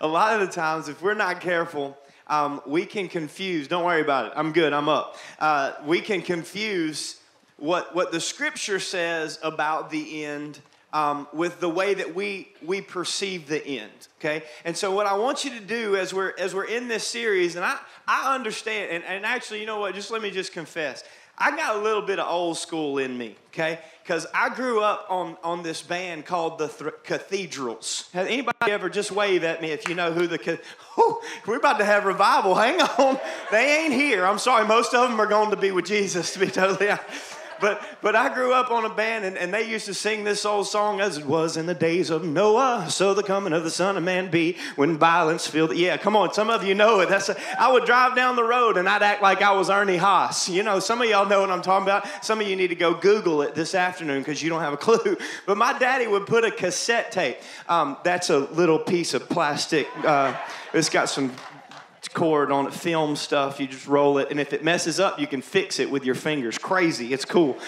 a lot of the times, if we're not careful, um, we can confuse. Don't worry about it. I'm good. I'm up. Uh, we can confuse what what the Scripture says about the end um, with the way that we we perceive the end. Okay, and so what I want you to do as we're as we're in this series, and I I understand, and, and actually, you know what? Just let me just confess. I got a little bit of old school in me, okay? Because I grew up on, on this band called the Th- Cathedrals. Has anybody ever just wave at me if you know who the. Whew, we're about to have revival. Hang on. They ain't here. I'm sorry. Most of them are going to be with Jesus, to be totally honest but but I grew up on a band and, and they used to sing this old song as it was in the days of Noah. So the coming of the Son of Man be when violence filled. Yeah, come on, some of you know it. That's a, I would drive down the road and I'd act like I was Ernie Haase. You know, some of y'all know what I'm talking about. Some of you need to go Google it this afternoon because you don't have a clue. But my daddy would put a cassette tape. Um, that's a little piece of plastic. Uh, it's got some cord on it, film stuff. You just roll it, and if it messes up, you can fix it with your fingers. Crazy, it's cool.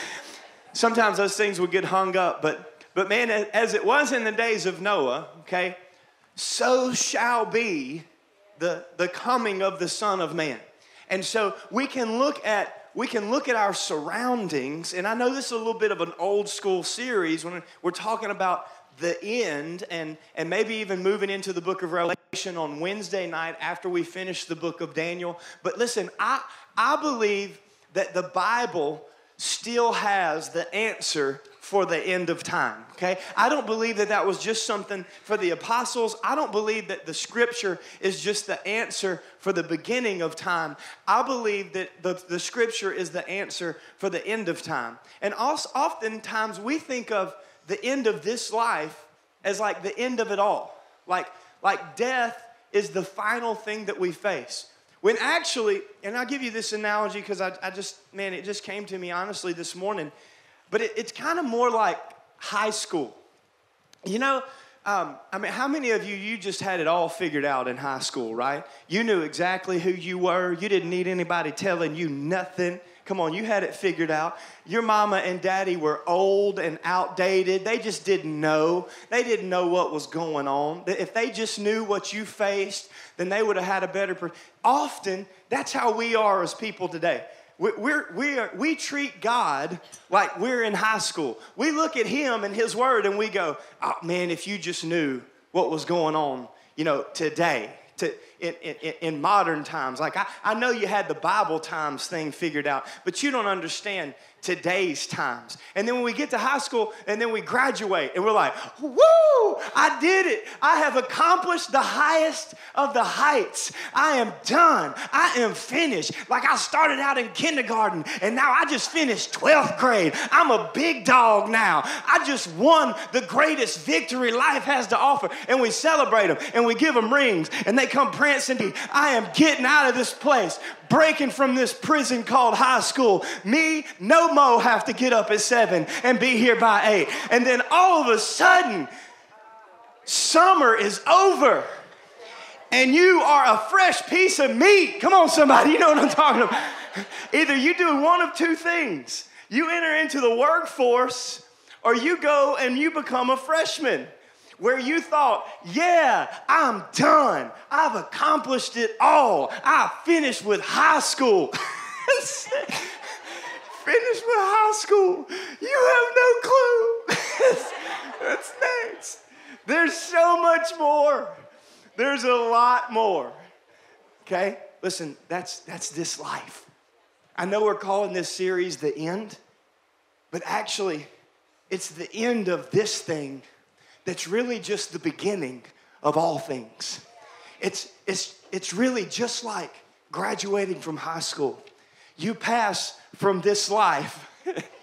Sometimes those things would get hung up, but but man, as it was in the days of Noah, okay, so shall be the the coming of the Son of Man. And so we can look at we can look at our surroundings, and I know this is a little bit of an old school series when we're talking about the end and, and maybe even moving into the book of Revelation on Wednesday night after we finish the book of Daniel. But listen, I, I believe that the Bible still has the answer for the end of time, okay? I don't believe that that was just something for the apostles. I don't believe that the scripture is just the answer for the beginning of time. I believe that the, the scripture is the answer for the end of time. And also, oftentimes we think of the end of this life as like the end of it all. Like, like death is the final thing that we face. When actually, and I'll give you this analogy because I, I just, man, it just came to me honestly this morning, but it, it's kind of more like high school. You know, um, I mean, how many of you, you just had it all figured out in high school, right? You knew exactly who you were. You didn't need anybody telling you nothing. Come on, you had it figured out. Your mama and daddy were old and outdated. They just didn't know. They didn't know what was going on. If they just knew what you faced, then they would have had a better. Per- Often, that's how we are as people today. We're, we are, we treat God like we're in high school. We look at Him and His Word and we go, oh man, if you just knew what was going on, you know, today to, in, in, in modern times. Like, I, I know you had the Bible times thing figured out, but you don't understand today's times. And then when we get to high school and then we graduate and we're like, woo, I did it. I have accomplished the highest of the heights. I am done. I am finished. Like I started out in kindergarten and now I just finished 12th grade. I'm a big dog now. I just won the greatest victory life has to offer. And we celebrate them and we give them rings and they come prancing. I am getting out of this place breaking from this prison called high school. Me, no mo, have to get up at seven and be here by eight. And then all of a sudden, summer is over and you are a fresh piece of meat. Come on, somebody, you know what I'm talking about. Either you do one of two things you enter into the workforce or you go and you become a freshman where you thought, yeah, I'm done. I've accomplished it all. I finished with high school. finished with high school. You have no clue. That's next. There's so much more. There's a lot more. Okay? Listen, that's that's this life. I know we're calling this series the end, but actually, it's the end of this thing that's really just the beginning of all things. It's, it's, it's really just like graduating from high school. You pass from this life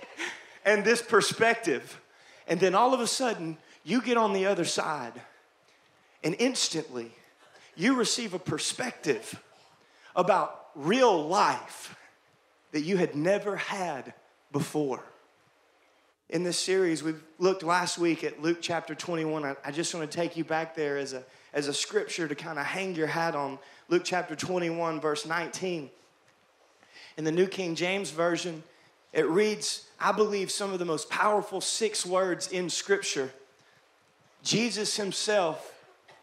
and this perspective, and then all of a sudden, you get on the other side, and instantly, you receive a perspective about real life that you had never had before in this series, we looked last week at Luke chapter 21. I, I just want to take you back there as a, as a scripture to kind of hang your hat on. Luke chapter 21, verse 19. In the New King James Version, it reads, I believe, some of the most powerful six words in scripture. Jesus himself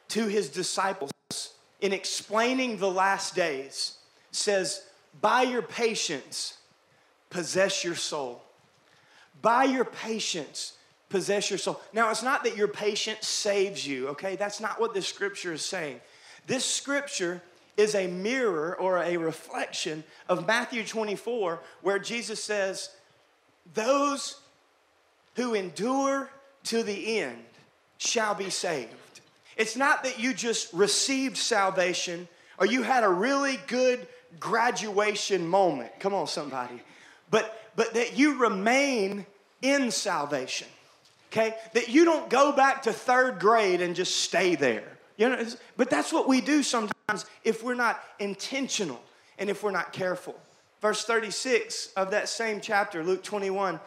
to his disciples in explaining the last days says, By your patience, possess your soul. By your patience, possess your soul. Now, it's not that your patience saves you, okay? That's not what this scripture is saying. This scripture is a mirror or a reflection of Matthew 24, where Jesus says, Those who endure to the end shall be saved. It's not that you just received salvation or you had a really good graduation moment. Come on, somebody. But, but that you remain in salvation. Okay? That you don't go back to third grade and just stay there. You know, but that's what we do sometimes if we're not intentional and if we're not careful. Verse 36 of that same chapter, Luke 21,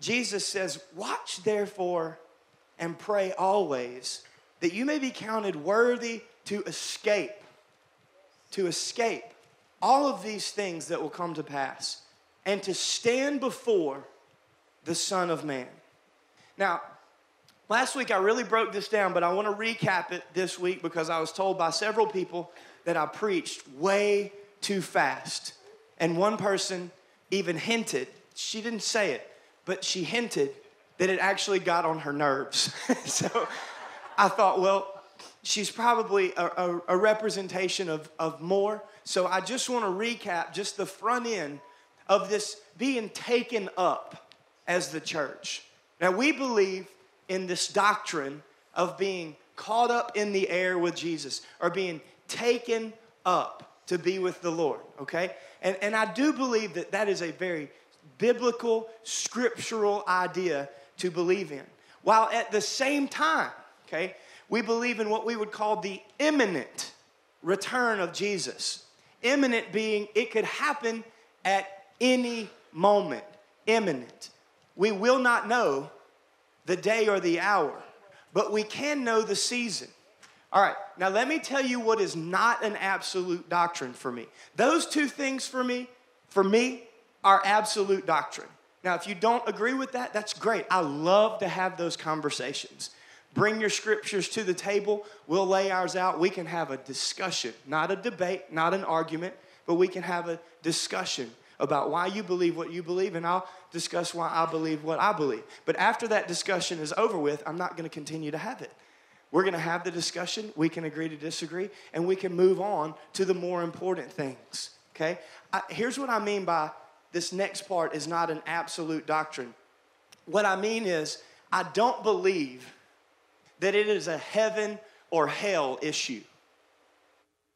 Jesus says, Watch therefore and pray always that you may be counted worthy to escape, to escape all of these things that will come to pass and to stand before the Son of Man. Now, last week I really broke this down, but I want to recap it this week because I was told by several people that I preached way too fast. And one person even hinted, she didn't say it, but she hinted that it actually got on her nerves. so I thought, well, she's probably a, a, a representation of, of more. So I just want to recap just the front end of this being taken up as the church. Now, we believe in this doctrine of being caught up in the air with Jesus or being taken up to be with the Lord, okay? And, and I do believe that that is a very biblical, scriptural idea to believe in. While at the same time, okay? We believe in what we would call the imminent return of Jesus. Imminent being it could happen at any moment. Imminent. We will not know the day or the hour, but we can know the season. All right, now let me tell you what is not an absolute doctrine for me. Those two things for me, for me, are absolute doctrine. Now, if you don't agree with that, that's great. I love to have those conversations. Bring your scriptures to the table. We'll lay ours out. We can have a discussion, not a debate, not an argument, but we can have a discussion about why you believe what you believe, and I'll discuss why I believe what I believe. But after that discussion is over with, I'm not going to continue to have it. We're going to have the discussion. We can agree to disagree, and we can move on to the more important things. Okay? I, here's what I mean by this next part is not an absolute doctrine. What I mean is, I don't believe that it is a heaven or hell issue.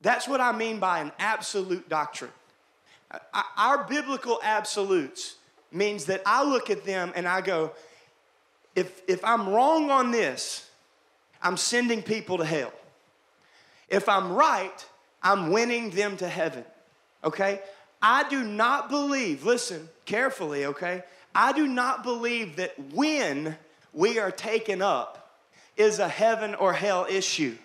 That's what I mean by an absolute doctrine. Our biblical absolutes means that I look at them and I go, if, if I'm wrong on this, I'm sending people to hell. If I'm right, I'm winning them to heaven. Okay? I do not believe, listen carefully, okay? I do not believe that when we are taken up, is a heaven or hell issue.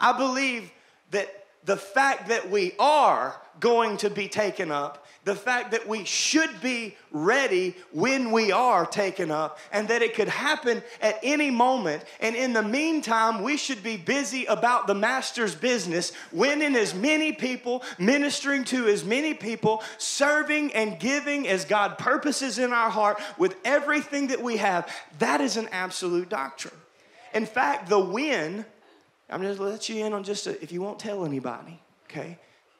I believe that the fact that we are going to be taken up, the fact that we should be ready when we are taken up, and that it could happen at any moment. And in the meantime, we should be busy about the Master's business, winning as many people, ministering to as many people, serving and giving as God purposes in our heart with everything that we have. That is an absolute doctrine. In fact, the win, I'm just let you in on just a, if you won't tell anybody, okay?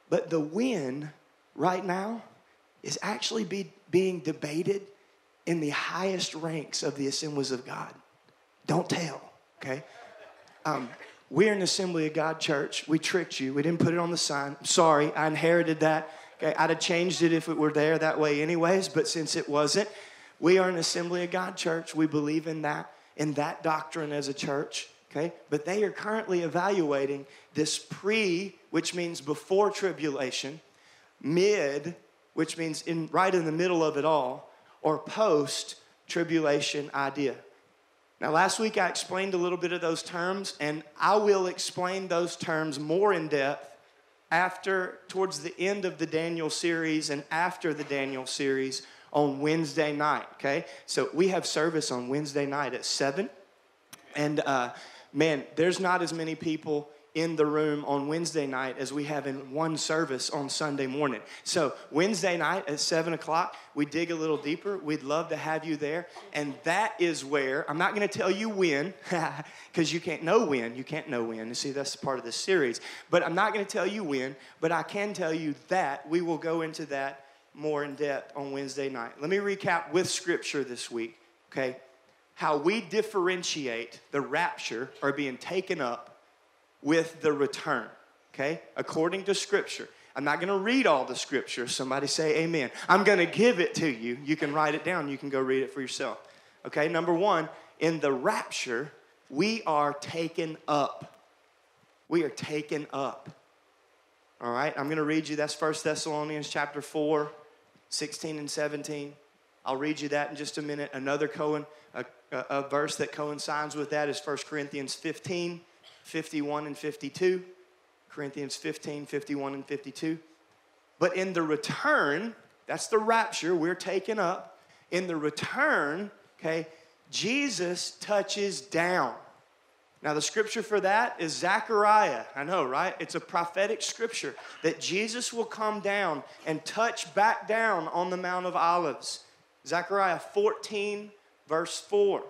But the win right now is actually be, being debated in the highest ranks of the assemblies of God. Don't tell, okay? Um, we're an Assembly of God church. We tricked you. We didn't put it on the sign. sorry, I inherited that. Okay, I'd have changed it if it were there that way, anyways, but since it wasn't, we are an Assembly of God church. We believe in that in that doctrine as a church, okay? But they are currently evaluating this pre, which means before tribulation, mid, which means in right in the middle of it all, or post tribulation idea. Now, last week I explained a little bit of those terms, and I will explain those terms more in depth after, towards the end of the Daniel series and after the Daniel series on Wednesday night, okay? So we have service on Wednesday night at 7. And uh, man, there's not as many people in the room on Wednesday night as we have in one service on Sunday morning. So, Wednesday night at 7 o'clock, we dig a little deeper. We'd love to have you there. And that is where, I'm not going to tell you when, because you can't know when. You can't know when. You see, that's part of this series. But I'm not going to tell you when, but I can tell you that we will go into that more in depth on Wednesday night. Let me recap with scripture this week, okay? How we differentiate the rapture or being taken up with the return, okay? According to Scripture. I'm not going to read all the Scripture. Somebody say amen. I'm going to give it to you. You can write it down. You can go read it for yourself. Okay, number one, in the rapture, we are taken up. We are taken up. All right, I'm going to read you. That's 1 Thessalonians chapter 4, 16 and 17. I'll read you that in just a minute. Another Cohen, a, a, a verse that coincides with that is 1 Corinthians 15, 51 and 52. Corinthians 15, 51 and 52. But in the return, that's the rapture, we're taken up. In the return, okay, Jesus touches down. Now, the scripture for that is Zechariah. I know, right? It's a prophetic scripture that Jesus will come down and touch back down on the Mount of Olives. Zechariah 14, verse 4.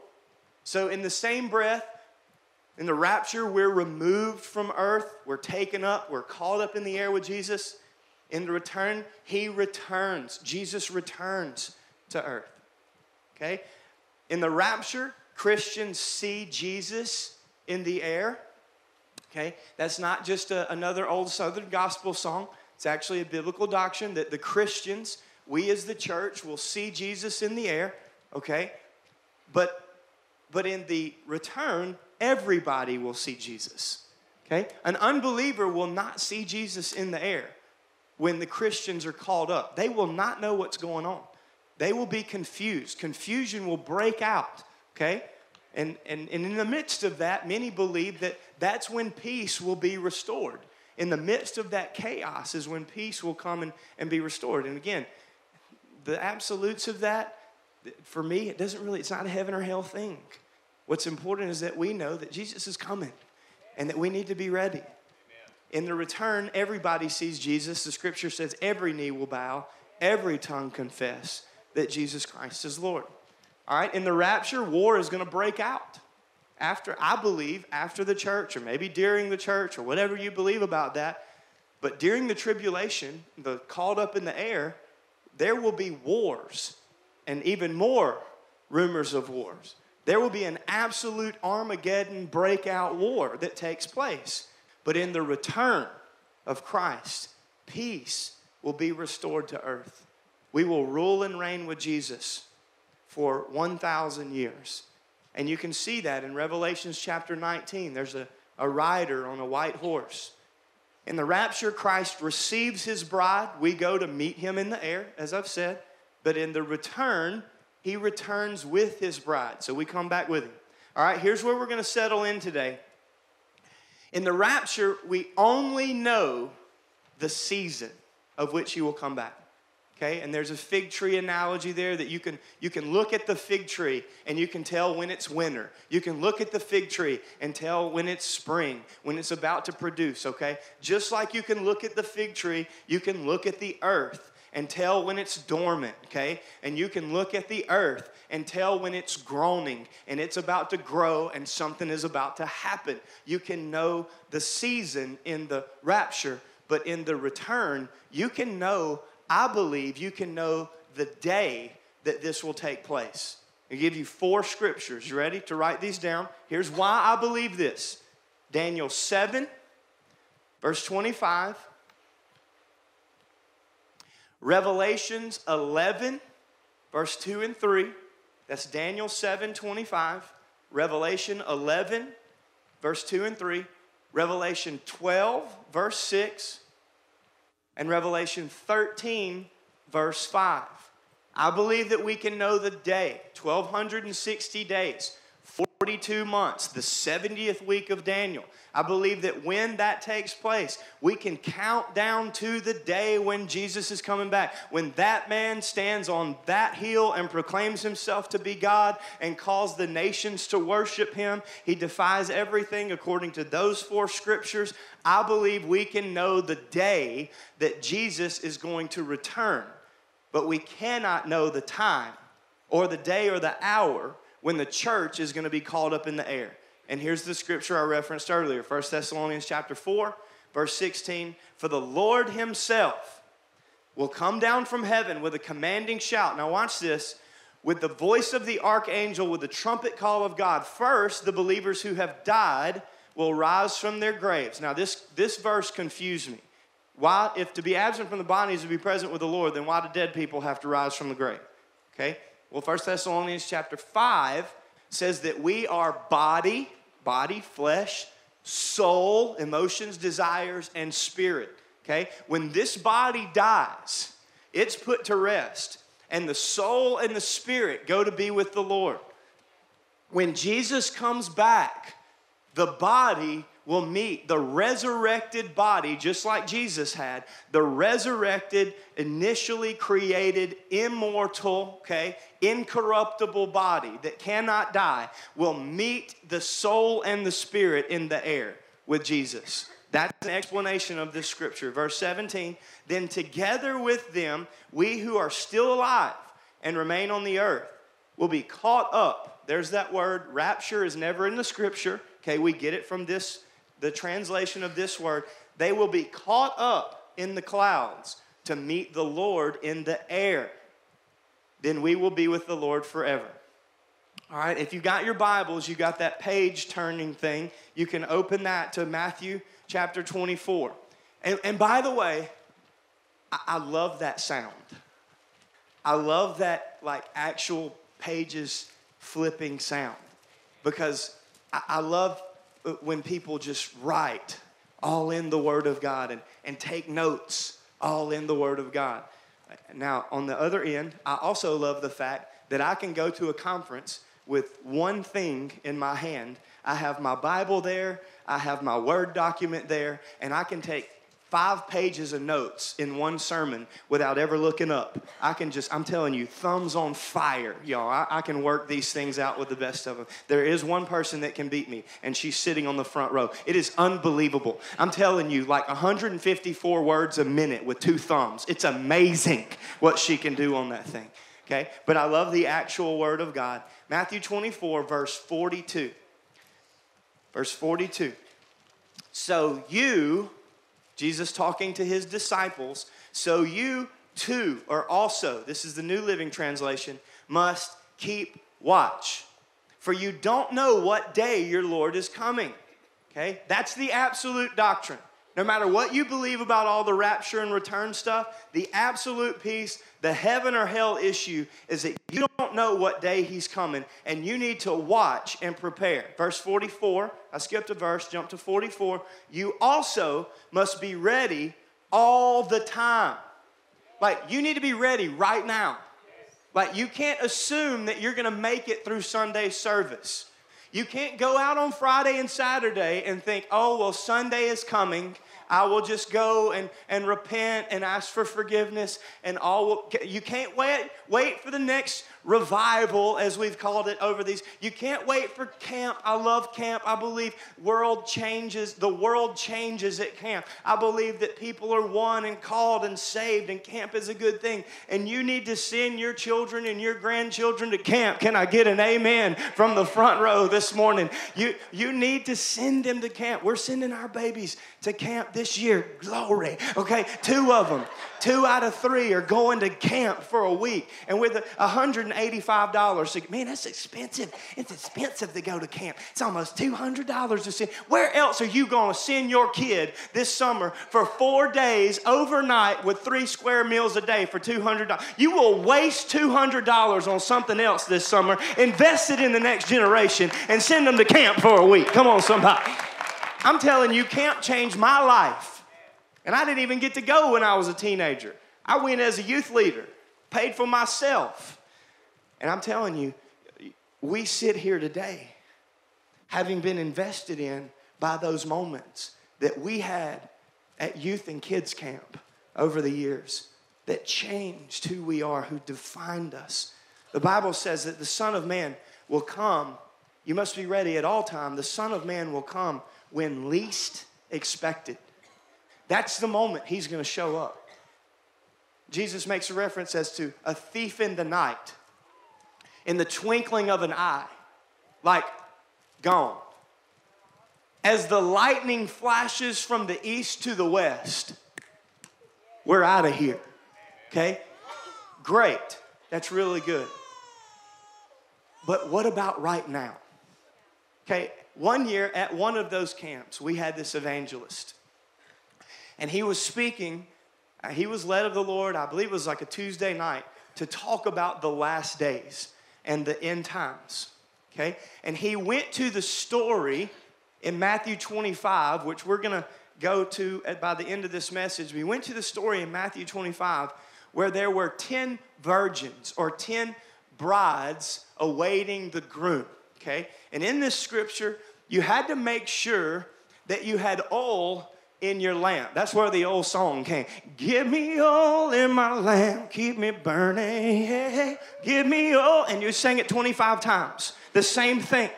So, in the same breath, in the rapture, we're removed from earth, we're taken up, we're called up in the air with Jesus. In the return, He returns. Jesus returns to earth. Okay? In the rapture, Christians see Jesus in the air. Okay? That's not just a, another old Southern gospel song. It's actually a biblical doctrine that the Christians, we as the church, will see Jesus in the air. Okay? But but in the return, everybody will see Jesus. Okay? An unbeliever will not see Jesus in the air when the Christians are called up. They will not know what's going on. They will be confused. Confusion will break out. Okay? And, and, and in the midst of that, many believe that that's when peace will be restored. In the midst of that chaos is when peace will come and, and be restored. And again, the absolutes of that, for me, it doesn't really, it's not a heaven or hell thing. What's important is that we know that Jesus is coming and that we need to be ready. Amen. In the return, everybody sees Jesus. The scripture says every knee will bow, every tongue confess that Jesus Christ is Lord. All right, in the rapture, war is going to break out. After, I believe, after the church, or maybe during the church, or whatever you believe about that. But during the tribulation, the called up in the air, there will be wars and even more rumors of wars. There will be an absolute Armageddon breakout war that takes place. But in the return of Christ, peace will be restored to earth. We will rule and reign with Jesus for 1,000 years. And you can see that in Revelations chapter 19. There's a, a rider on a white horse. In the rapture, Christ receives his bride. We go to meet him in the air, as I've said. But in the return, he returns with his bride. So we come back with him. All right, here's where we're going to settle in today. In the rapture, we only know the season of which he will come back. Okay, and there's a fig tree analogy there that you can you can look at the fig tree and you can tell when it's winter. You can look at the fig tree and tell when it's spring, when it's about to produce, okay? Just like you can look at the fig tree, you can look at the earth and tell when it's dormant, okay? And you can look at the earth and tell when it's groaning and it's about to grow and something is about to happen. You can know the season in the rapture, but in the return, you can know, I believe, you can know the day that this will take place. I give you four scriptures. You ready to write these down? Here's why I believe this Daniel 7, verse 25. Revelations 11, verse 2 and 3. That's Daniel 7 25. Revelation 11, verse 2 and 3. Revelation 12, verse 6. And Revelation 13, verse 5. I believe that we can know the day, 1260 days, 42 months, the 70th week of Daniel. I believe that when that takes place, we can count down to the day when Jesus is coming back. When that man stands on that hill and proclaims himself to be God and calls the nations to worship him, he defies everything according to those four scriptures. I believe we can know the day that Jesus is going to return, but we cannot know the time or the day or the hour when the church is going to be called up in the air. And here's the scripture I referenced earlier 1 Thessalonians chapter 4, verse 16. For the Lord himself will come down from heaven with a commanding shout. Now, watch this. With the voice of the archangel, with the trumpet call of God. First, the believers who have died will rise from their graves. Now, this, this verse confused me. Why, if to be absent from the body is to be present with the Lord, then why do dead people have to rise from the grave? Okay? Well, 1 Thessalonians chapter 5 says that we are body, body, flesh, soul, emotions, desires, and spirit. Okay? When this body dies, it's put to rest, and the soul and the spirit go to be with the Lord. When Jesus comes back, the body will meet the resurrected body, just like Jesus had, the resurrected, initially created, immortal, okay, incorruptible body that cannot die, will meet the soul and the spirit in the air with Jesus. That's an explanation of this scripture. Verse 17, then together with them, we who are still alive and remain on the earth will be caught up. There's that word. Rapture is never in the scripture. Okay, we get it from this the translation of this word, they will be caught up in the clouds to meet the Lord in the air. Then we will be with the Lord forever. All right, if you got your Bibles, you got that page turning thing, you can open that to Matthew chapter 24. And, and by the way, I, I love that sound. I love that, like, actual pages flipping sound because I, I love when people just write all in the Word of God and, and take notes all in the Word of God. Now, on the other end, I also love the fact that I can go to a conference with one thing in my hand. I have my Bible there, I have my Word document there, and I can take five pages of notes in one sermon without ever looking up. I can just, I'm telling you, thumbs on fire, y'all. I, I, can work these things out with the best of them. There is one person that can beat me, and she's sitting on the front row. It is unbelievable. I'm telling you, like 154 words a minute with two thumbs. It's amazing what she can do on that thing. Okay? But I love the actual word of God. Matthew 24, verse 42. Verse 42. So you Jesus talking to his disciples, so you too are also, this is the New Living Translation, must keep watch. For you don't know what day your Lord is coming. Okay? That's the absolute doctrine. No matter what you believe about all the rapture and return stuff, the absolute peace, the heaven or hell issue is that you don't know what day he's coming and you need to watch and prepare. Verse 44, I skipped a verse, jump to 44. You also must be ready all the time. Like you need to be ready right now. Like you can't assume that you're to make it through Sunday service. You can't go out on Friday and Saturday and think, oh, well, Sunday is coming I will just go and, and repent and ask for forgiveness and all will, you can't wait wait for the next revival as we've called it over these. You can't wait for camp. I love camp. I believe world changes the world changes at camp. I believe that people are won and called and saved and camp is a good thing. And you need to send your children and your grandchildren to camp. Can i get an amen from the front row this morning? You you need to send them to camp. We're sending our babies to camp this year. Glory. Okay? Two of them two out of three are going to camp for a week. And with $185 man that's expensive. It's expensive to go to camp. It's almost $200 to send. Where else are you going to send your kid this summer for four days overnight with three square meals a day for $200 you will waste $200 on something else this summer invest it in the next generation and send them to camp for a week. Come on somebody. I'm telling you camp changed my life. And i didn't even get to go when i was a teenager. I went as a youth leader paid for myself. And I'm telling you, we sit here today having been invested in by those moments that we had at youth and kids camp over the years that changed who we are, who defined us. The Bible says that the Son of Man will come. You must be ready at all time. The Son of Man will come when least expected. That's the moment he's going to show up. Jesus makes a reference as to a thief in the night, in the twinkling of an eye, like gone. As the lightning flashes from the east to the west, we're out of here. Okay? Great. That's really good. But what about right now? Okay, one year at one of those camps, we had this evangelist. And he was speaking, uh, he was led of the Lord, I believe it was like a Tuesday night, to talk about the last days and the end times. Okay? And he went to the story in Matthew 25, which we're going to go to by the end of this message. We went to the story in Matthew 25 where there were 10 virgins or 10 brides awaiting the groom. Okay? And in this scripture, you had to make sure that you had oil in your lamp. That's where the old song came. Give me all in my lamp, keep me burning. Give me all. And you sang it 25 times. The same thing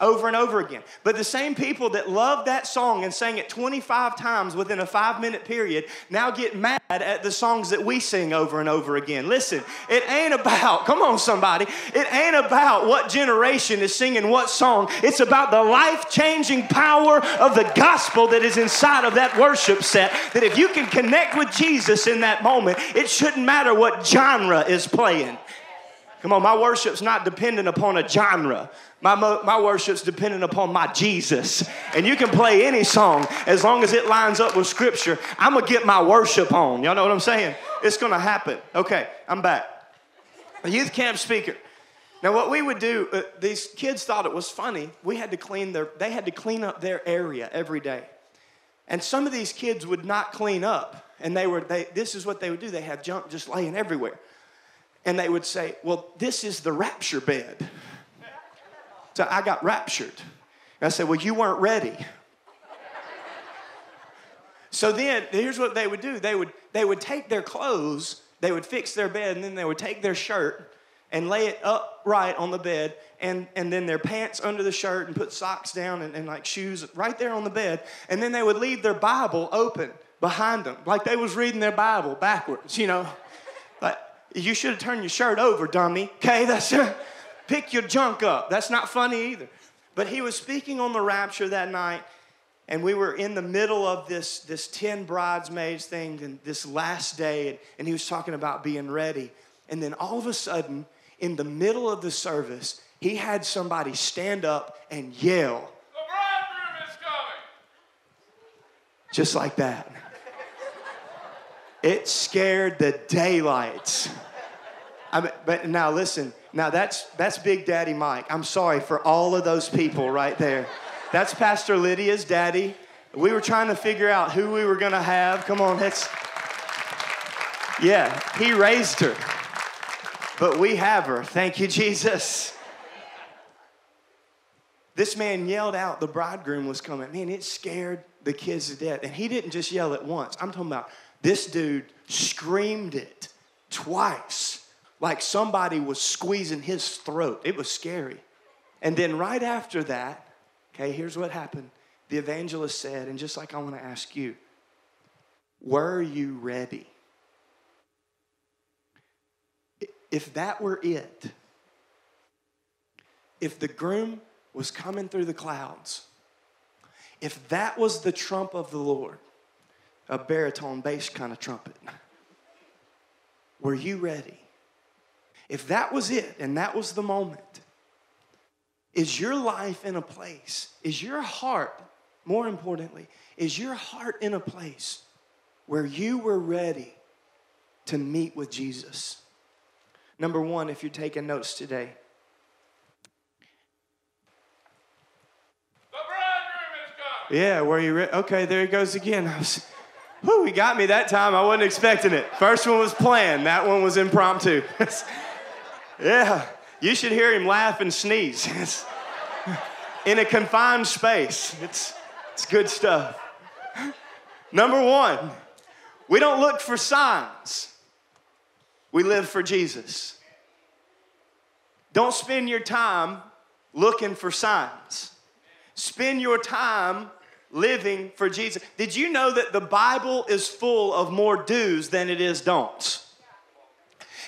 over and over again. But the same people that loved that song and sang it 25 times within a five minute period now get mad at the songs that we sing over and over again. Listen, it ain't about, come on, somebody, it ain't about what generation is singing what song. It's about the life changing power of the gospel that is inside of that worship set. That if you can connect with Jesus in that moment, it shouldn't matter what genre is playing. Come on, my worship's not dependent upon a genre. My, my worship's dependent upon my Jesus. And you can play any song as long as it lines up with Scripture. I'm going to get my worship on. Y'all know what I'm saying? It's going to happen. Okay, I'm back. A youth camp speaker. Now, what we would do, uh, these kids thought it was funny. We had to clean their, they had to clean up their area every day. And some of these kids would not clean up. And they were, they, this is what they would do. They have junk just laying everywhere and they would say, Well, this is the rapture bed. So I got raptured. And I said, Well, you weren't ready. So then here's what they would do. They would they would take their clothes, they would fix their bed, and then they would take their shirt and lay it upright on the bed, and, and then their pants under the shirt and put socks down and, and like shoes right there on the bed. And then they would leave their Bible open behind them, like they was reading their Bible backwards, you know. You should have turned your shirt over, dummy. Okay, that's pick your junk up. That's not funny either. But he was speaking on the rapture that night, and we were in the middle of this, this 10 bridesmaids thing and this last day, and, and he was talking about being ready. And then all of a sudden, in the middle of the service, he had somebody stand up and yell. The bridegroom is coming. Just like that. It scared the daylights. I mean, but now listen, now that's that's Big Daddy Mike. I'm sorry for all of those people right there. That's Pastor Lydia's daddy. We were trying to figure out who we were gonna have. Come on, it's yeah, he raised her. But we have her. Thank you, Jesus. This man yelled out the bridegroom was coming. Man, it scared the kids to death. And he didn't just yell it once. I'm talking about this dude screamed it twice, like somebody was squeezing his throat. It was scary. And then right after that, okay, here's what happened. The evangelist said, and just like I want to ask you, were you ready? If that were it, if the groom was coming through the clouds, if that was the trump of the Lord, a baritone bass kind of trumpet. Were you ready? If that was it and that was the moment, is your life in a place, is your heart, more importantly, is your heart in a place where you were ready to meet with Jesus? Number one, if you're taking notes today, The bridegroom is coming. yeah, were you ready? Okay, there he goes again. Whew, he got me that time. I wasn't expecting it. First one was planned, that one was impromptu. yeah, you should hear him laugh and sneeze. in a confined space. It's, it's good stuff. Number one, we don't look for signs, we live for Jesus. Don't spend your time looking for signs. Spend your time living for Jesus. Did you know that the Bible is full of more do's than it is don'ts?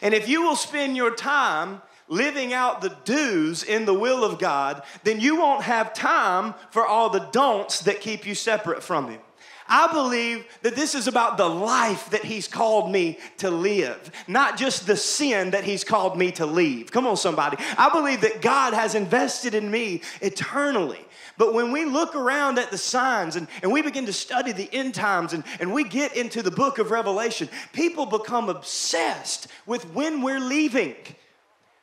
And if you will spend your time living out the do's in the will of God, then you won't have time for all the don'ts that keep you separate from Him. I believe that this is about the life that He's called me to live, not just the sin that He's called me to leave. Come on, somebody. I believe that God has invested in me eternally. But when we look around at the signs and, and we begin to study the end times and, and we get into the book of Revelation, people become obsessed with when we're leaving.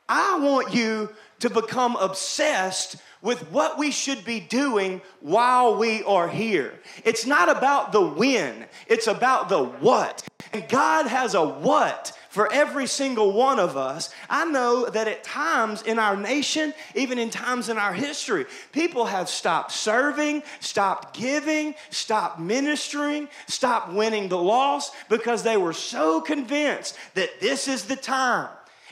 I want you to become obsessed with what we should be doing while we are here. It's not about the when, it's about the what. And God has a what for every single one of us. I know that at times in our nation, even in times in our history, people have stopped serving, stopped giving, stopped ministering, stopped winning the lost because they were so convinced that this is the time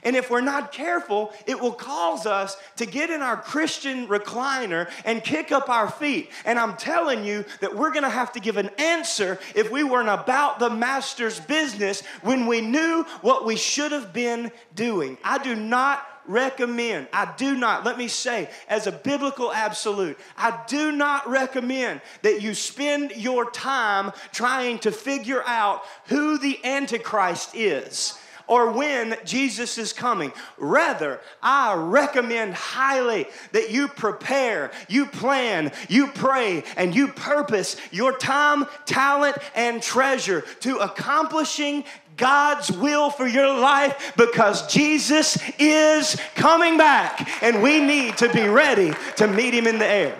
and if we're not careful, it will cause us to get in our Christian recliner and kick up our feet. And I'm telling you that we're gonna have to give an answer if we weren't about the master's business when we knew what we should have been doing. I do not recommend, I do not, let me say, as a biblical absolute, I do not recommend that you spend your time trying to figure out who the Antichrist is or when Jesus is coming. Rather, I recommend highly that you prepare, you plan, you pray, and you purpose your time, talent, and treasure to accomplishing God's will for your life because Jesus is coming back and we need to be ready to meet him in the air.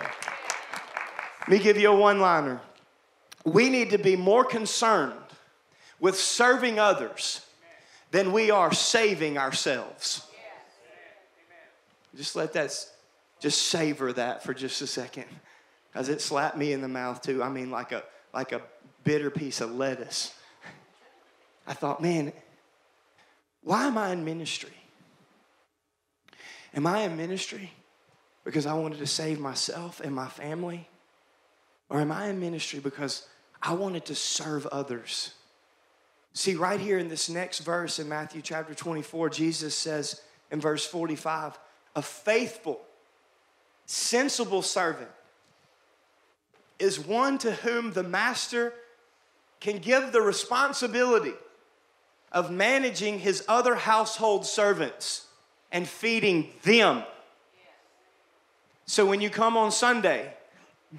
Let me give you a one liner. We need to be more concerned with serving others than we are saving ourselves. Just let that, just savor that for just a second. Because it slapped me in the mouth too. I mean, like a, like a bitter piece of lettuce. I thought, man, why am I in ministry? Am I in ministry because I wanted to save myself and my family? Or am I in ministry because I wanted to serve others? See, right here in this next verse in Matthew chapter 24, Jesus says in verse 45, a faithful, sensible servant is one to whom the master can give the responsibility of managing his other household servants and feeding them. So when you come on Sunday,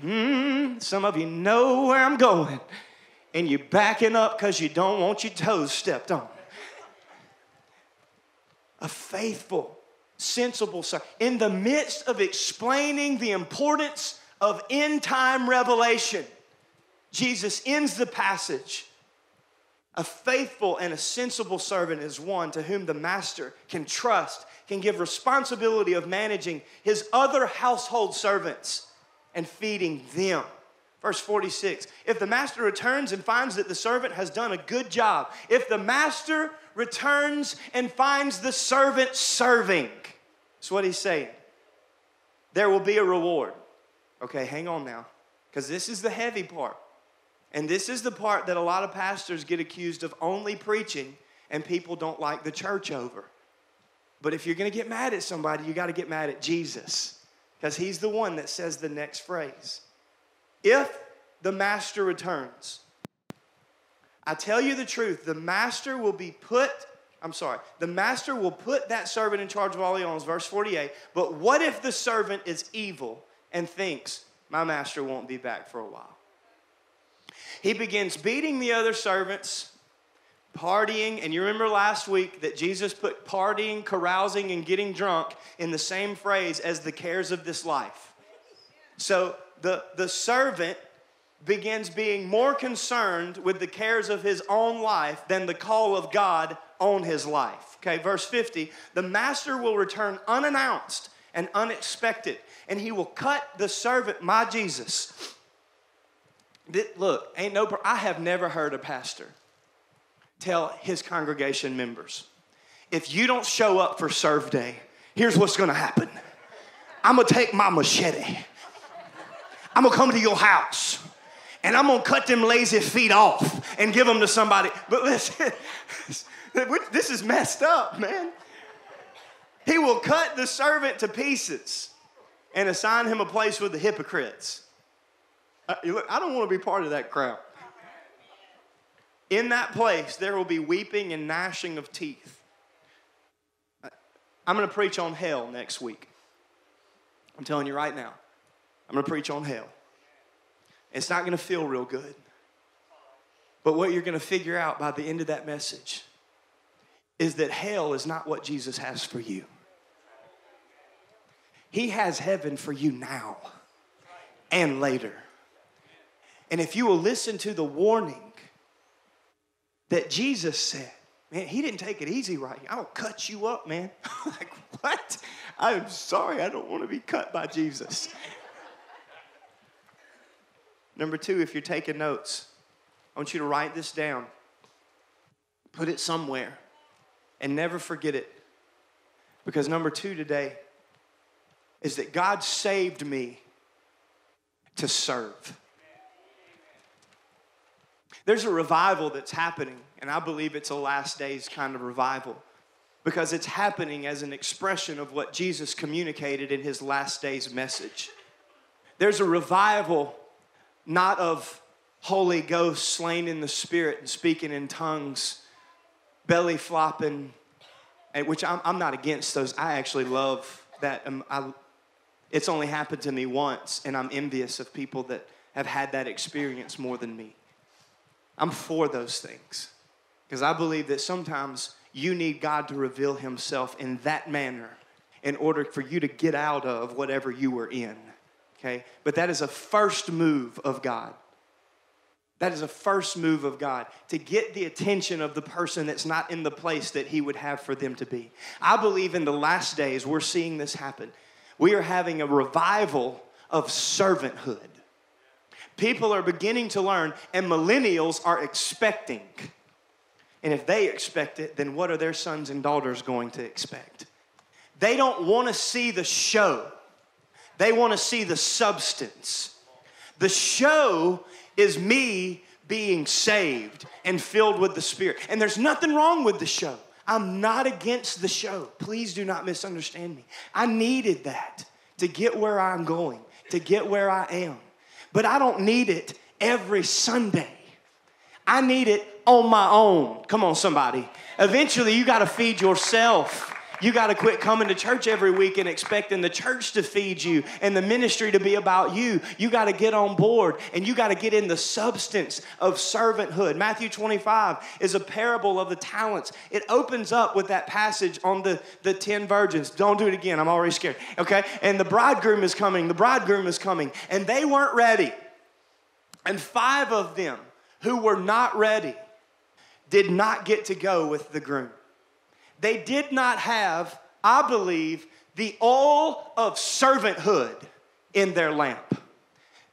hmm, some of you know where I'm going and you're backing up because you don't want your toes stepped on. A faithful, sensible son. In the midst of explaining the importance of end time revelation, Jesus ends the passage. A faithful and a sensible servant is one to whom the master can trust, can give responsibility of managing his other household servants and feeding them. Verse 46 If the master returns and finds that the servant has done a good job, if the master returns and finds the servant serving, that's what he's saying, there will be a reward. Okay, hang on now, because this is the heavy part. And this is the part that a lot of pastors get accused of only preaching and people don't like the church over. But if you're gonna get mad at somebody, you gotta get mad at Jesus, because he's the one that says the next phrase. If the master returns, I tell you the truth, the master will be put, I'm sorry, the master will put that servant in charge of all he owns, verse 48. But what if the servant is evil and thinks, my master won't be back for a while? He begins beating the other servants, partying, and you remember last week that Jesus put partying, carousing, and getting drunk in the same phrase as the cares of this life. So the, the servant begins being more concerned with the cares of his own life than the call of God on his life. Okay, verse 50 the master will return unannounced and unexpected. And he will cut the servant, my Jesus. Look, ain't no, I have never heard a pastor tell his congregation members, if you don't show up for serve day, here's what's gonna happen. I'm gonna take my machete. I'm gonna come to your house and I'm gonna cut them lazy feet off and give them to somebody. But listen, this is messed up, man. He will cut the servant to pieces and assign him a place with the hypocrites. Uh, look, I don't want to be part of that crowd. In that place, there will be weeping and gnashing of teeth. I'm going to preach on hell next week. I'm telling you right now. I'm going to preach on hell. It's not going to feel real good. But what you're going to figure out by the end of that message is that hell is not what Jesus has for you. He has heaven for you now and later. And if you will listen to the warning that Jesus said, man, he didn't take it easy right I'll cut you up, man. like, what? I'm sorry, I don't want to be cut by Jesus. Number two, if you're taking notes, I want you to write this down, put it somewhere, and never forget it. Because number two today is that God saved me to serve. There's a revival that's happening, and I believe it's a last days kind of revival because it's happening as an expression of what Jesus communicated in his last days message. There's a revival not of Holy Ghost slain in the Spirit and speaking in tongues, belly flopping, which I'm, I'm not against those. I actually love that. Um, I, it's only happened to me once, and I'm envious of people that have had that experience more than me. I'm for those things because I believe that sometimes you need God to reveal Himself in that manner in order for you to get out of whatever you were in okay? But that is a first move of God. That is a first move of God to get the attention of the person that's not in the place that He would have for them to be. I believe in the last days we're seeing this happen. We are having a revival of servanthood. People are beginning to learn, and millennials are expecting. And if they expect it, then what are their sons and daughters going to expect? They don't want to see the show. They want to see the substance. The show is me being saved and filled with the Spirit. And there's nothing wrong with the show. I'm not against the show. Please do not misunderstand me. I needed that to get where I'm going, to get where I am. But I don't need it every Sunday. I need it on my own. Come on, somebody. Eventually, you got to feed yourself. You got to quit coming to church every week and expecting the church to feed you and the ministry to be about you. You got to get on board and you got to get in the substance of servanthood. Matthew 25 is a parable of the talents. It opens up with that passage on the, the 10 virgins. Don't do it again. I'm already scared. Okay? And the bridegroom is coming. The bridegroom is coming. And they weren't ready. And five of them who were not ready did not get to go with the groom they did not have, I believe, the oil of servanthood in their lamp.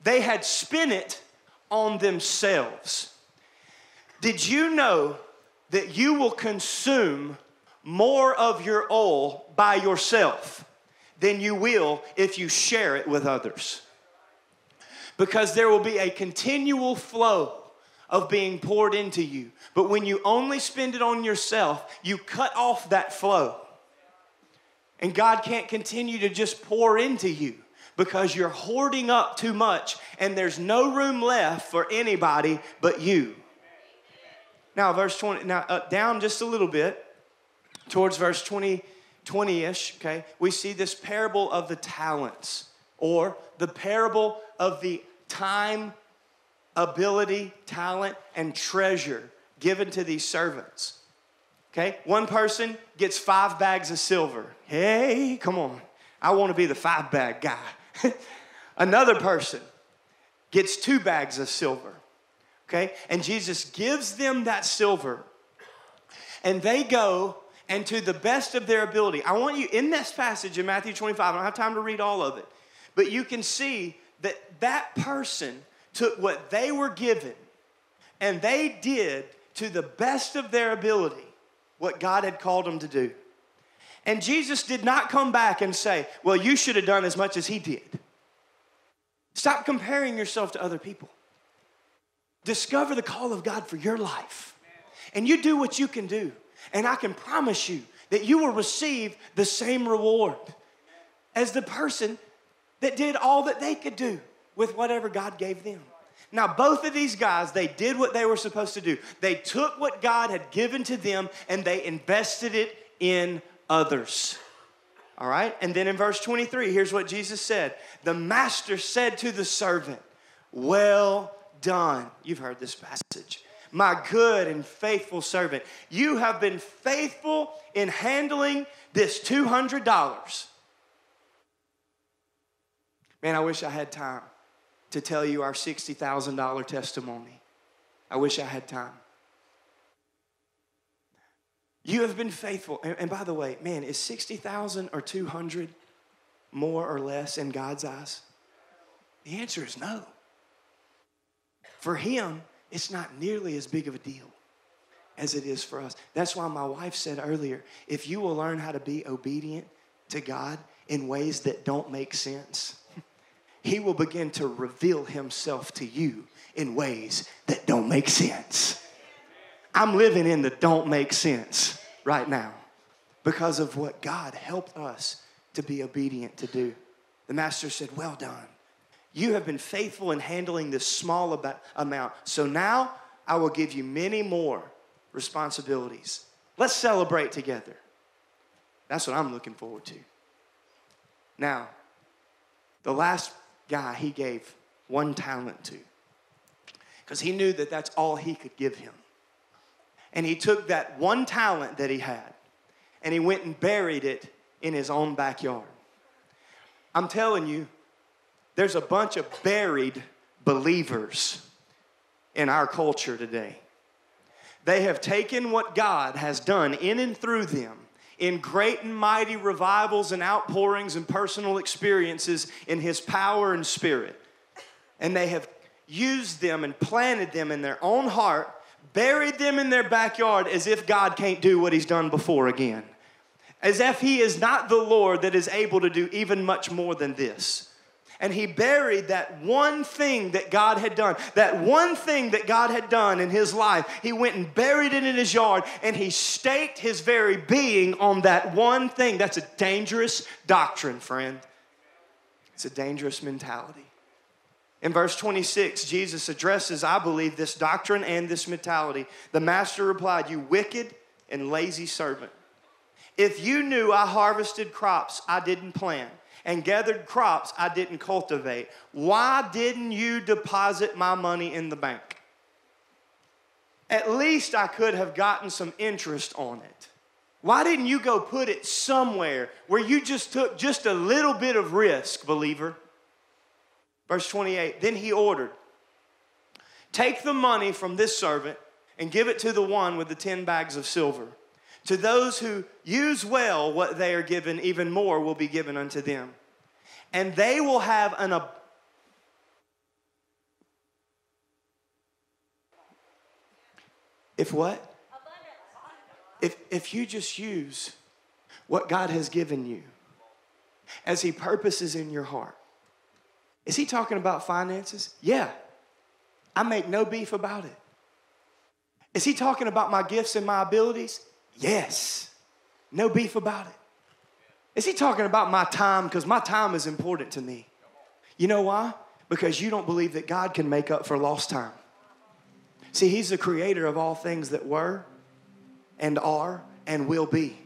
They had spent it on themselves. Did you know that you will consume more of your oil by yourself than you will if you share it with others? Because there will be a continual flow of being poured into you. But when you only spend it on yourself, you cut off that flow. And God can't continue to just pour into you because you're hoarding up too much and there's no room left for anybody but you. Now, verse 20, now uh, down just a little bit towards verse 20, 20-ish, okay, we see this parable of the talents or the parable of the time ability, talent, and treasure given to these servants. Okay? One person gets five bags of silver. Hey, come on. I want to be the five bag guy. Another person gets two bags of silver. Okay? And Jesus gives them that silver. And they go and to the best of their ability. I want you, in this passage in Matthew 25, I don't have time to read all of it, but you can see that that person took what they were given and they did to the best of their ability what God had called them to do. And Jesus did not come back and say, Well, you should have done as much as he did. Stop comparing yourself to other people. Discover the call of God for your life. And you do what you can do. And I can promise you that you will receive the same reward as the person that did all that they could do with whatever God gave them. Now, both of these guys, they did what they were supposed to do. They took what God had given to them and they invested it in others. All right? And then in verse 23, here's what Jesus said The master said to the servant, Well done. You've heard this passage. My good and faithful servant, you have been faithful in handling this $200. Man, I wish I had time to tell you our $60,000 testimony. I wish I had time. You have been faithful. And, by the way, man, is 60,000 or 200 more or less in God's eyes? The answer is no. For him, it's not nearly as big of a deal as it is for us. That's why my wife said earlier if you will learn how to be obedient to God in ways that don't make sense, He will begin to reveal Himself to you in ways that don't make sense. I'm living in the don't make sense right now because of what God helped us to be obedient to do. The master said, Well done you have been faithful in handling this small amount. So now I will give you many more responsibilities. Let's celebrate together. That's what I'm looking forward to. Now, the last guy he gave one talent to because he knew that that's all he could give him. And he took that one talent that he had and he went and buried it in his own backyard. I'm telling you, there's a bunch of buried believers in our culture today. They have taken what God has done in and through them in great and mighty revivals and outpourings and personal experiences in His power and spirit. And they have used them and planted them in their own heart, buried them in their backyard as if God can't do what He's done before again. As if He is not the Lord that is able to do even much more than this and he buried that one thing that God had done. That one thing that God had done in his life. He went and buried it in his yard and he staked his very being on that one thing. That's a dangerous doctrine, friend. It's a dangerous mentality. In verse 26, Jesus addresses, I believe, this doctrine and this mentality. The master replied, You wicked and lazy servant. If you knew I harvested crops I didn't plant, and gathered crops I didn't cultivate. Why didn't you deposit my money in the bank? At least I could have gotten some interest on it. Why didn't you go put it somewhere where you just took just a little bit of risk, believer? Verse 28 Then he ordered, Take the money from this servant and give it to the one with the 10 bags of silver. To those who use well what they are given, even more will be given unto them. And they will have an ab- If what? If, if you just use what God has given you as He purposes in your heart. Is He talking about finances? Yeah. I make no beef about it. Is He talking about my gifts and my abilities? Yes, no beef about it. Is he talking about my time? Because my time is important to me. You know why? Because you don't believe that God can make up for lost time. See, He's the creator of all things that were and are and will be.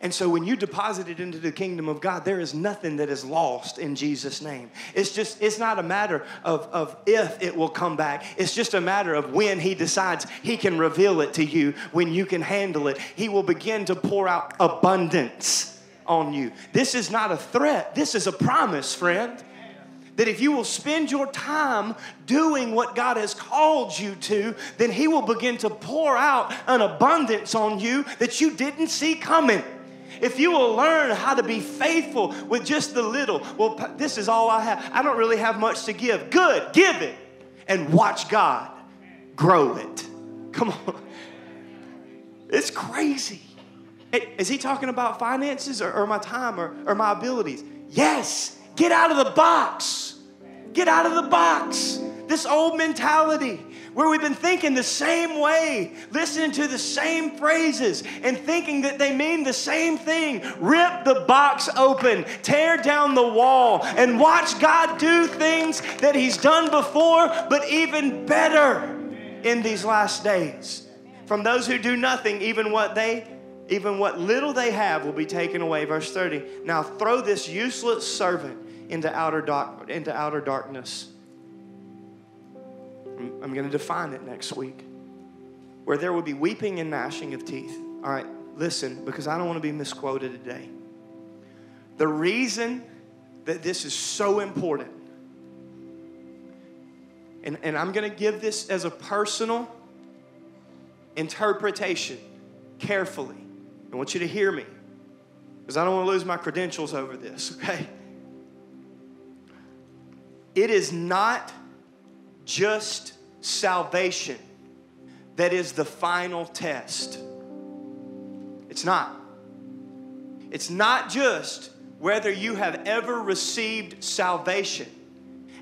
And so when you deposit it into the kingdom of God, there is nothing that is lost in Jesus' name. It's just, it's not a matter of, of if it will come back. It's just a matter of when He decides He can reveal it to you, when you can handle it. He will begin to pour out abundance on you. This is not a threat, this is a promise, friend. that if you will spend your time doing what God has called you to, then He will begin to pour out an abundance on you that you didn't see coming. If you will learn how to be faithful with just the little, well, this is all I have. I don't really have much to give. Good, give it and watch God grow it. Come on. It's crazy. Is he talking about finances or, or my time or, or my abilities? Yes. Get out of the box. Get out of the box. This old mentality where we've been thinking the same way, listening to the same phrases, and thinking that they mean the same thing. Rip the box open, tear down the wall, and watch God do things that He's done before, but even better in these last days. From those who do nothing, even what they even what little they have will be taken away. Verse 30. Now throw this useless servant into outer, dark, into outer darkness. I'm, going to define it next week. Where there will be weeping and gnashing of teeth. All right, listen, because I don't want to be misquoted today. The reason that this is so important, and, and I'm going to give this as a personal interpretation carefully. I want you to hear me because I don't want to lose my credentials over this, okay? It is not just salvation that is the final test. It's not. It's not just whether you have ever received salvation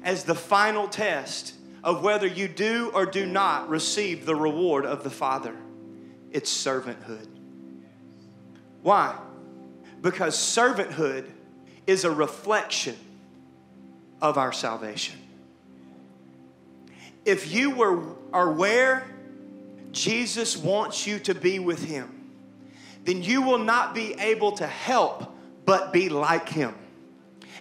as the final test of whether you do or do not receive the reward of the Father. It's servanthood. Why? Because servanthood is a reflection of our salvation. If you were, are where Jesus wants you to be with Him, then you will not be able to help but be like Him.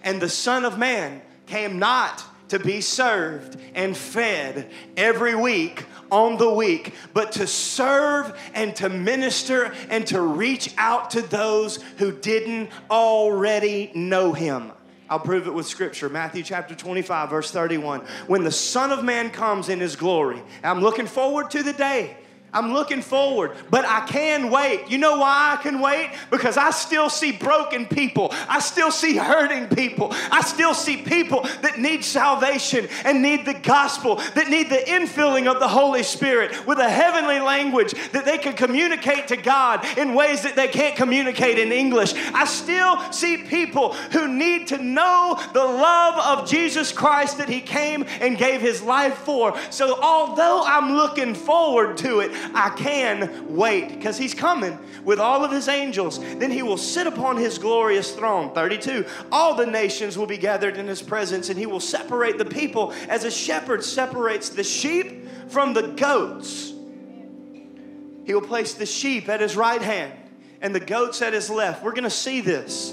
And the Son of Man came not to be served and fed every week on the week, but to serve and to minister and to reach out to those who didn't already know him. I'll prove it with scripture. Matthew chapter 25, verse 31. When the Son of Man comes in his glory, I'm looking forward to the day I'm looking forward, but I can wait. You know why I can wait? Because I still see broken people. I still see hurting people. I still see people that need salvation and need the gospel, that need the infilling of the Holy Spirit with a heavenly language that they can communicate to God in ways that they can't communicate in English. I still see people who need to know the love of Jesus Christ that He came and gave His life for. So, although I'm looking forward to it, I can wait because he's coming with all of his angels. Then he will sit upon his glorious throne. 32. All the nations will be gathered in his presence, and he will separate the people as a shepherd separates the sheep from the goats. He will place the sheep at his right hand and the goats at his left. We're going to see this.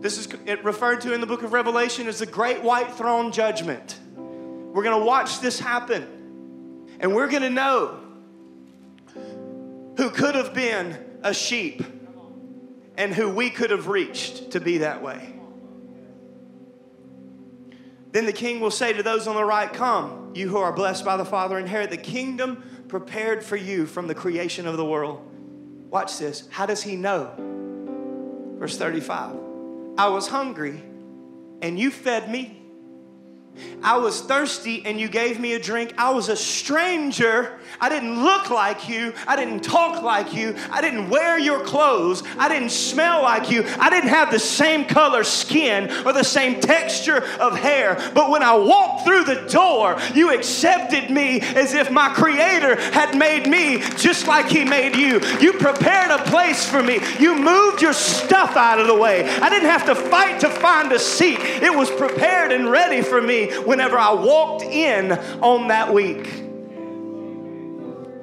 This is referred to in the book of Revelation as the great white throne judgment. We're going to watch this happen. And we're going to know who could have been a sheep and who we could have reached to be that way. Then the king will say to those on the right, Come, you who are blessed by the Father, inherit the kingdom prepared for you from the creation of the world. Watch this. How does he know? Verse 35 I was hungry, and you fed me. I was thirsty and you gave me a drink. I was a stranger. I didn't look like you. I didn't talk like you. I didn't wear your clothes. I didn't smell like you. I didn't have the same color skin or the same texture of hair. But when I walked through the door, you accepted me as if my Creator had made me just like He made you. You prepared a place for me. You moved your stuff out of the way. I didn't have to fight to find a seat, it was prepared and ready for me whenever I walked in on that week.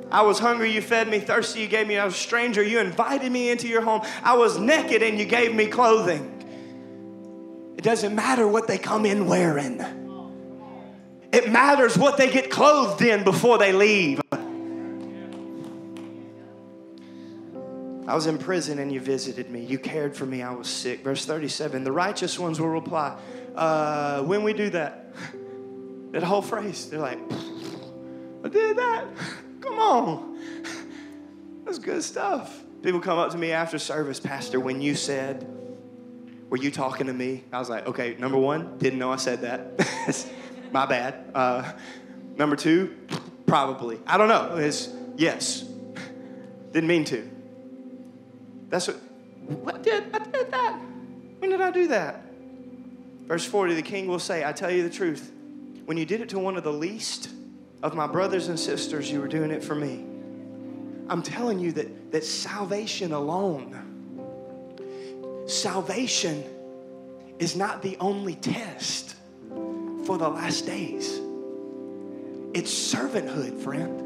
I was hungry, you fed me, thirsty, you gave me, I was a stranger, you invited me into your home. I was naked and you gave me clothing. It doesn't matter what they come in wearing, it matters what they get clothed in before they leave. I was in prison and you visited me. You cared for me. I was sick. Verse 37 The righteous ones will reply, uh, when we do that, that whole phrase, they're like, I did that. Come on. That's good stuff. People come up to me after service, Pastor, when you said, were you talking to me? I was like, okay, number one, didn't know I said that. My bad. Uh, number two, probably. I don't know. It's yes. Didn't mean to. That's what, what did, I did that. When did I do that? Verse 40, the king will say, I tell you the truth. When you did it to one of the least of my brothers and sisters, you were doing it for me. I'm telling you that, that salvation alone, salvation is not the only test for the last days. It's servanthood, friend.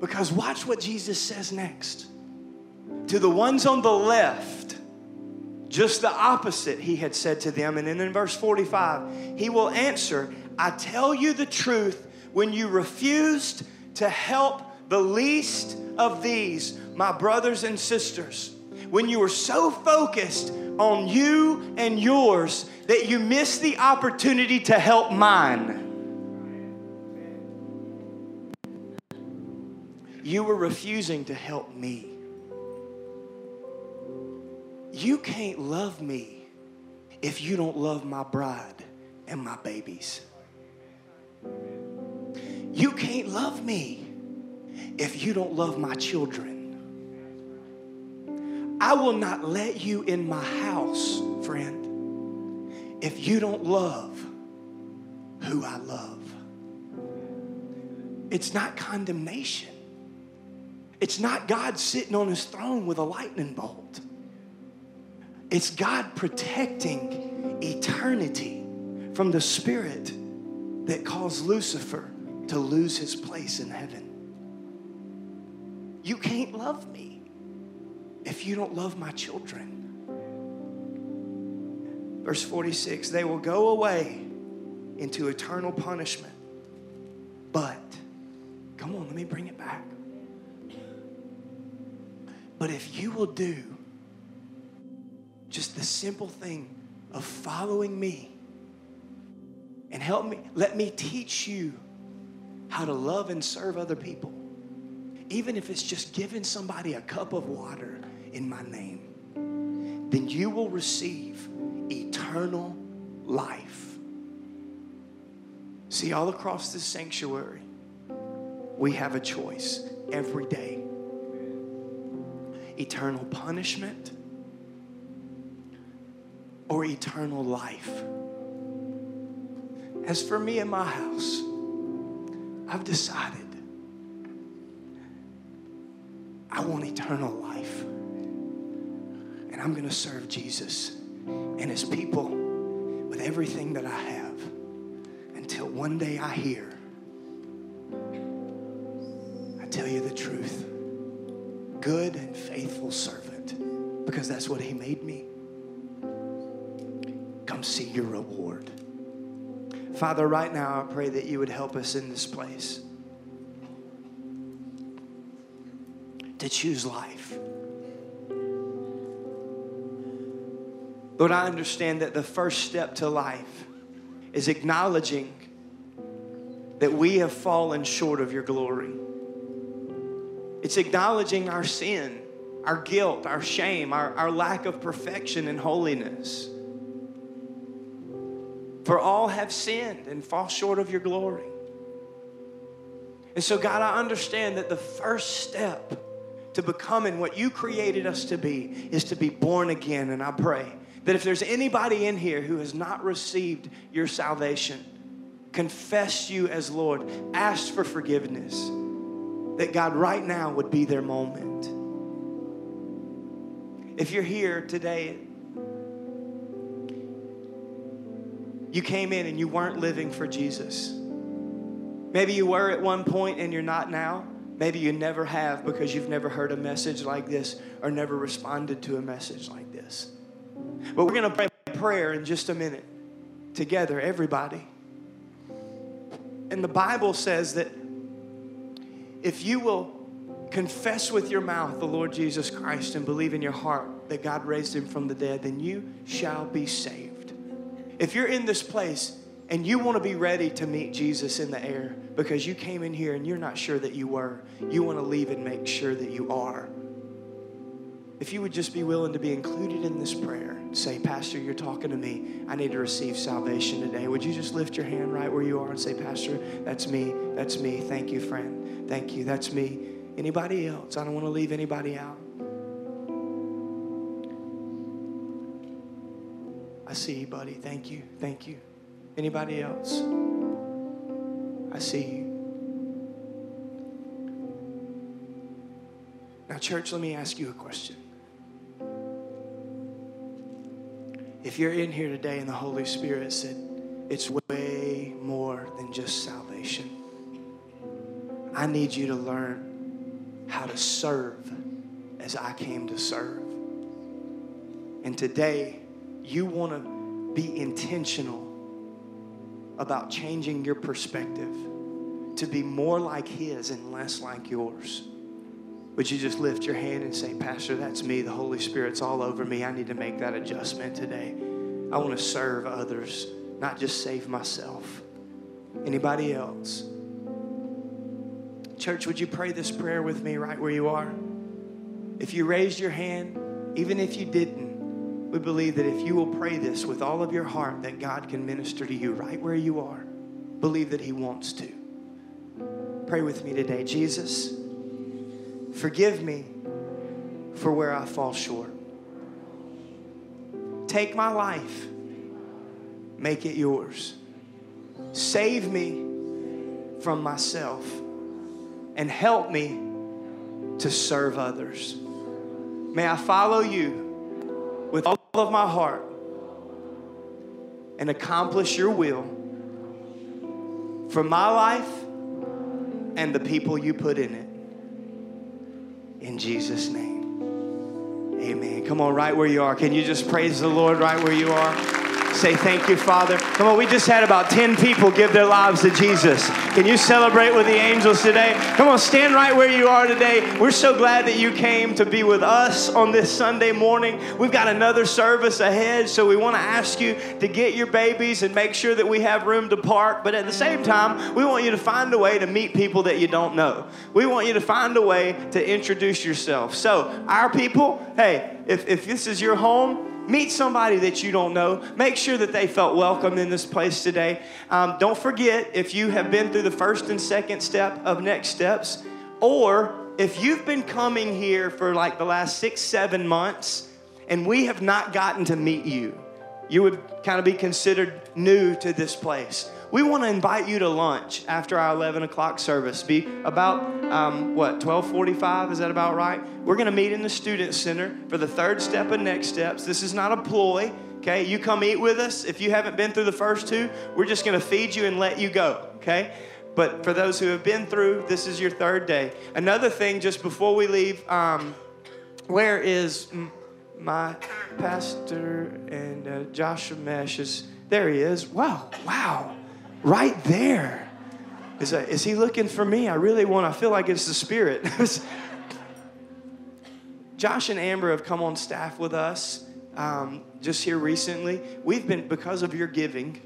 Because watch what Jesus says next. To the ones on the left, just the opposite he had said to them. And then in verse 45, he will answer, I tell you the truth, when you refused to help the least of these, my brothers and sisters, when you were so focused on you and yours that you missed the opportunity to help mine. You were refusing to help me. You can't love me if you don't love my bride and my babies. You can't love me if you don't love my children. I will not let you in my house, friend, if you don't love who I love. It's not condemnation. It's not God sitting on his throne with a lightning bolt. It's God protecting eternity from the spirit that caused Lucifer to lose his place in heaven. You can't love me if you don't love my children. Verse 46 they will go away into eternal punishment. But, come on, let me bring it back. But if you will do just the simple thing of following me and help me, let me teach you how to love and serve other people, even if it's just giving somebody a cup of water in my name, then you will receive eternal life. See, all across this sanctuary, we have a choice every day eternal punishment or eternal life. As for me and my house, I've decided I want eternal life. And I'm going to serve Jesus and his people with everything that I have until one day I hear, I tell you the truth, good and faithful servant, because that's what he made me. See your reward. Father, right now I pray that you would help us in this place to choose life. Lord, I understand that the first step to life is acknowledging that we have fallen short of your glory. It's acknowledging our sin, our guilt, our shame, our, our lack of perfection and holiness. For all have sinned and fall short of your glory. And so, God, I understand that the first step to becoming what you created us to be is to be born again. And I pray that if there's anybody in here who has not received your salvation, confess you as Lord, ask for forgiveness, that God right now would be their moment. If you're here today, you came in and you weren't living for Jesus. Maybe you were at one point and you're not now. Maybe you never have because you've never heard a message like this or never responded to a message like this. But we're going to pray a prayer in just a minute together, everybody. And the Bible says that if you will confess with your mouth the Lord Jesus Christ and believe in your heart that God raised him from the dead, then you shall be saved. If you're in this place and you want to be ready to meet Jesus in the air because you came in here and you're not sure that you were, you want to leave and make sure that you are. If you would just be willing to be included in this prayer, say, Pastor, you're talking to me. I need to receive salvation today. Would you just lift your hand right where you are and say, Pastor, that's me. That's me. Thank you, friend. Thank you. That's me. Anybody else? I don't want to leave anybody out. I see you, buddy. Thank you. Thank you. Anybody else? I see you. Now, church, let me ask you a question. If you're in here today and the Holy Spirit said, it's way more than just salvation, I need you to learn how to serve as I came to serve. And today, you want to be intentional about changing your perspective to be more like His and less like yours. Would you just lift your hand and say, Pastor, that's me. The Holy Spirit's all over me. I need to make that adjustment today. I want to serve others, not just save myself. Anybody else? Church, would you pray this prayer with me right where you are? If you raised your hand, even if you didn't, we believe that if you will pray this with all of your heart, that God can minister to you right where you are. Believe that He wants to. Pray with me today. Jesus, Forgive me for where I fall short. Take my life, make it yours. Save me from myself and help me to serve others. May I follow you with all of my heart and accomplish your will for my life and the people you put in it in Jesus' name. Amen. Come on, right where you are. Can you just praise the Lord right where you are? Say thank you, Father. Come on, we just had about 10 people give their lives to Jesus. Can you celebrate with the angels today? Come on, stand right where you are today. We're so glad that you came to be with us on this Sunday morning. We've got another service ahead, so we want to ask you to get your babies and make sure that we have room to park. But at the same time, we want you to find a way to meet people that you don't know. We want you to find a way to introduce yourself. So, our people, hey, if, if this is your home, Meet somebody that you don't know. Make sure that they felt welcome in this place today. Um, don't forget if you have been through the first and second step of next steps, or if you've been coming here for like the last six, seven months, and we have not gotten to meet you, you would kind of be considered new to this place we want to invite you to lunch after our 11 o'clock service. Be about um, what 12:45? Is that about right? We're going to meet in the student center for the third step and next steps. This is not a ploy. Okay, you come eat with us. If you haven't been through the first two, we're just going to feed you and let you go. Okay. But for those who have been through, this is your third day. Another thing, just before we leave, um, where is my pastor and uh, Joshua Mesh? Is there? He is. Wow! Wow! Right there. Is, that, is he looking for me? I really want, I feel like it's the Spirit. Josh and Amber have come on staff with us um, just here recently. We've been, because of your giving,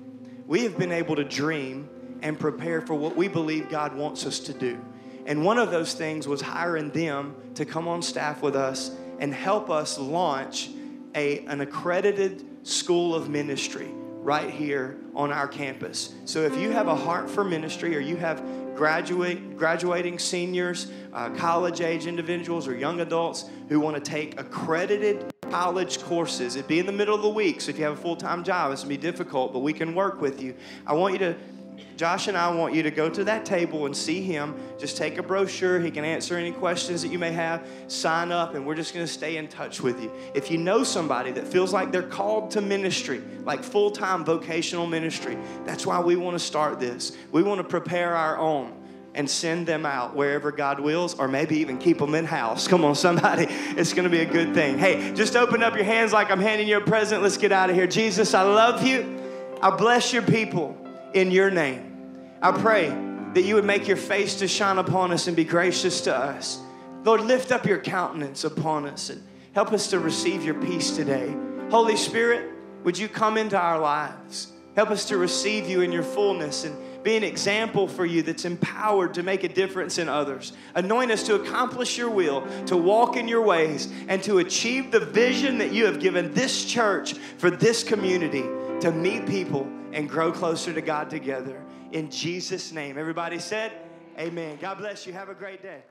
we have been able to dream and prepare for what we believe God wants us to do. And one of those things was hiring them to come on staff with us and help us launch a, an accredited school of ministry right here on our campus. So if you have a heart for ministry or you have graduate, graduating seniors, uh, college age individuals, or young adults who want to take accredited college courses, it'd be in the middle of the week. So if you have a full time job, it's to be difficult, but we can work with you. I want you to Josh and I want you to go to that table and see him. Just take a brochure. He can answer any questions that you may have. Sign up, and we're just going to stay in touch with you. If you know somebody that feels like they're called to ministry, like full time vocational ministry, that's why we want to start this. We want to prepare our own and send them out wherever God wills, or maybe even keep them in house. Come on, somebody. It's going to be a good thing. Hey, just open up your hands like I'm handing you a present. Let's get out of here. Jesus, I love you. I bless your people in your name. I pray that you would make your face to shine upon us and be gracious to us. Lord, lift up your countenance upon us and Help us to receive your peace today. Holy Spirit, would you come into our lives? Help us to receive you in your fullness and be an example for you that's empowered to make a difference in others. Anoint us to accomplish your will, to walk in your ways, and to achieve the vision that you have given this church for this community to meet people and grow closer to God together. In Jesus' name. Everybody said, Amen. God bless you. Have a great day.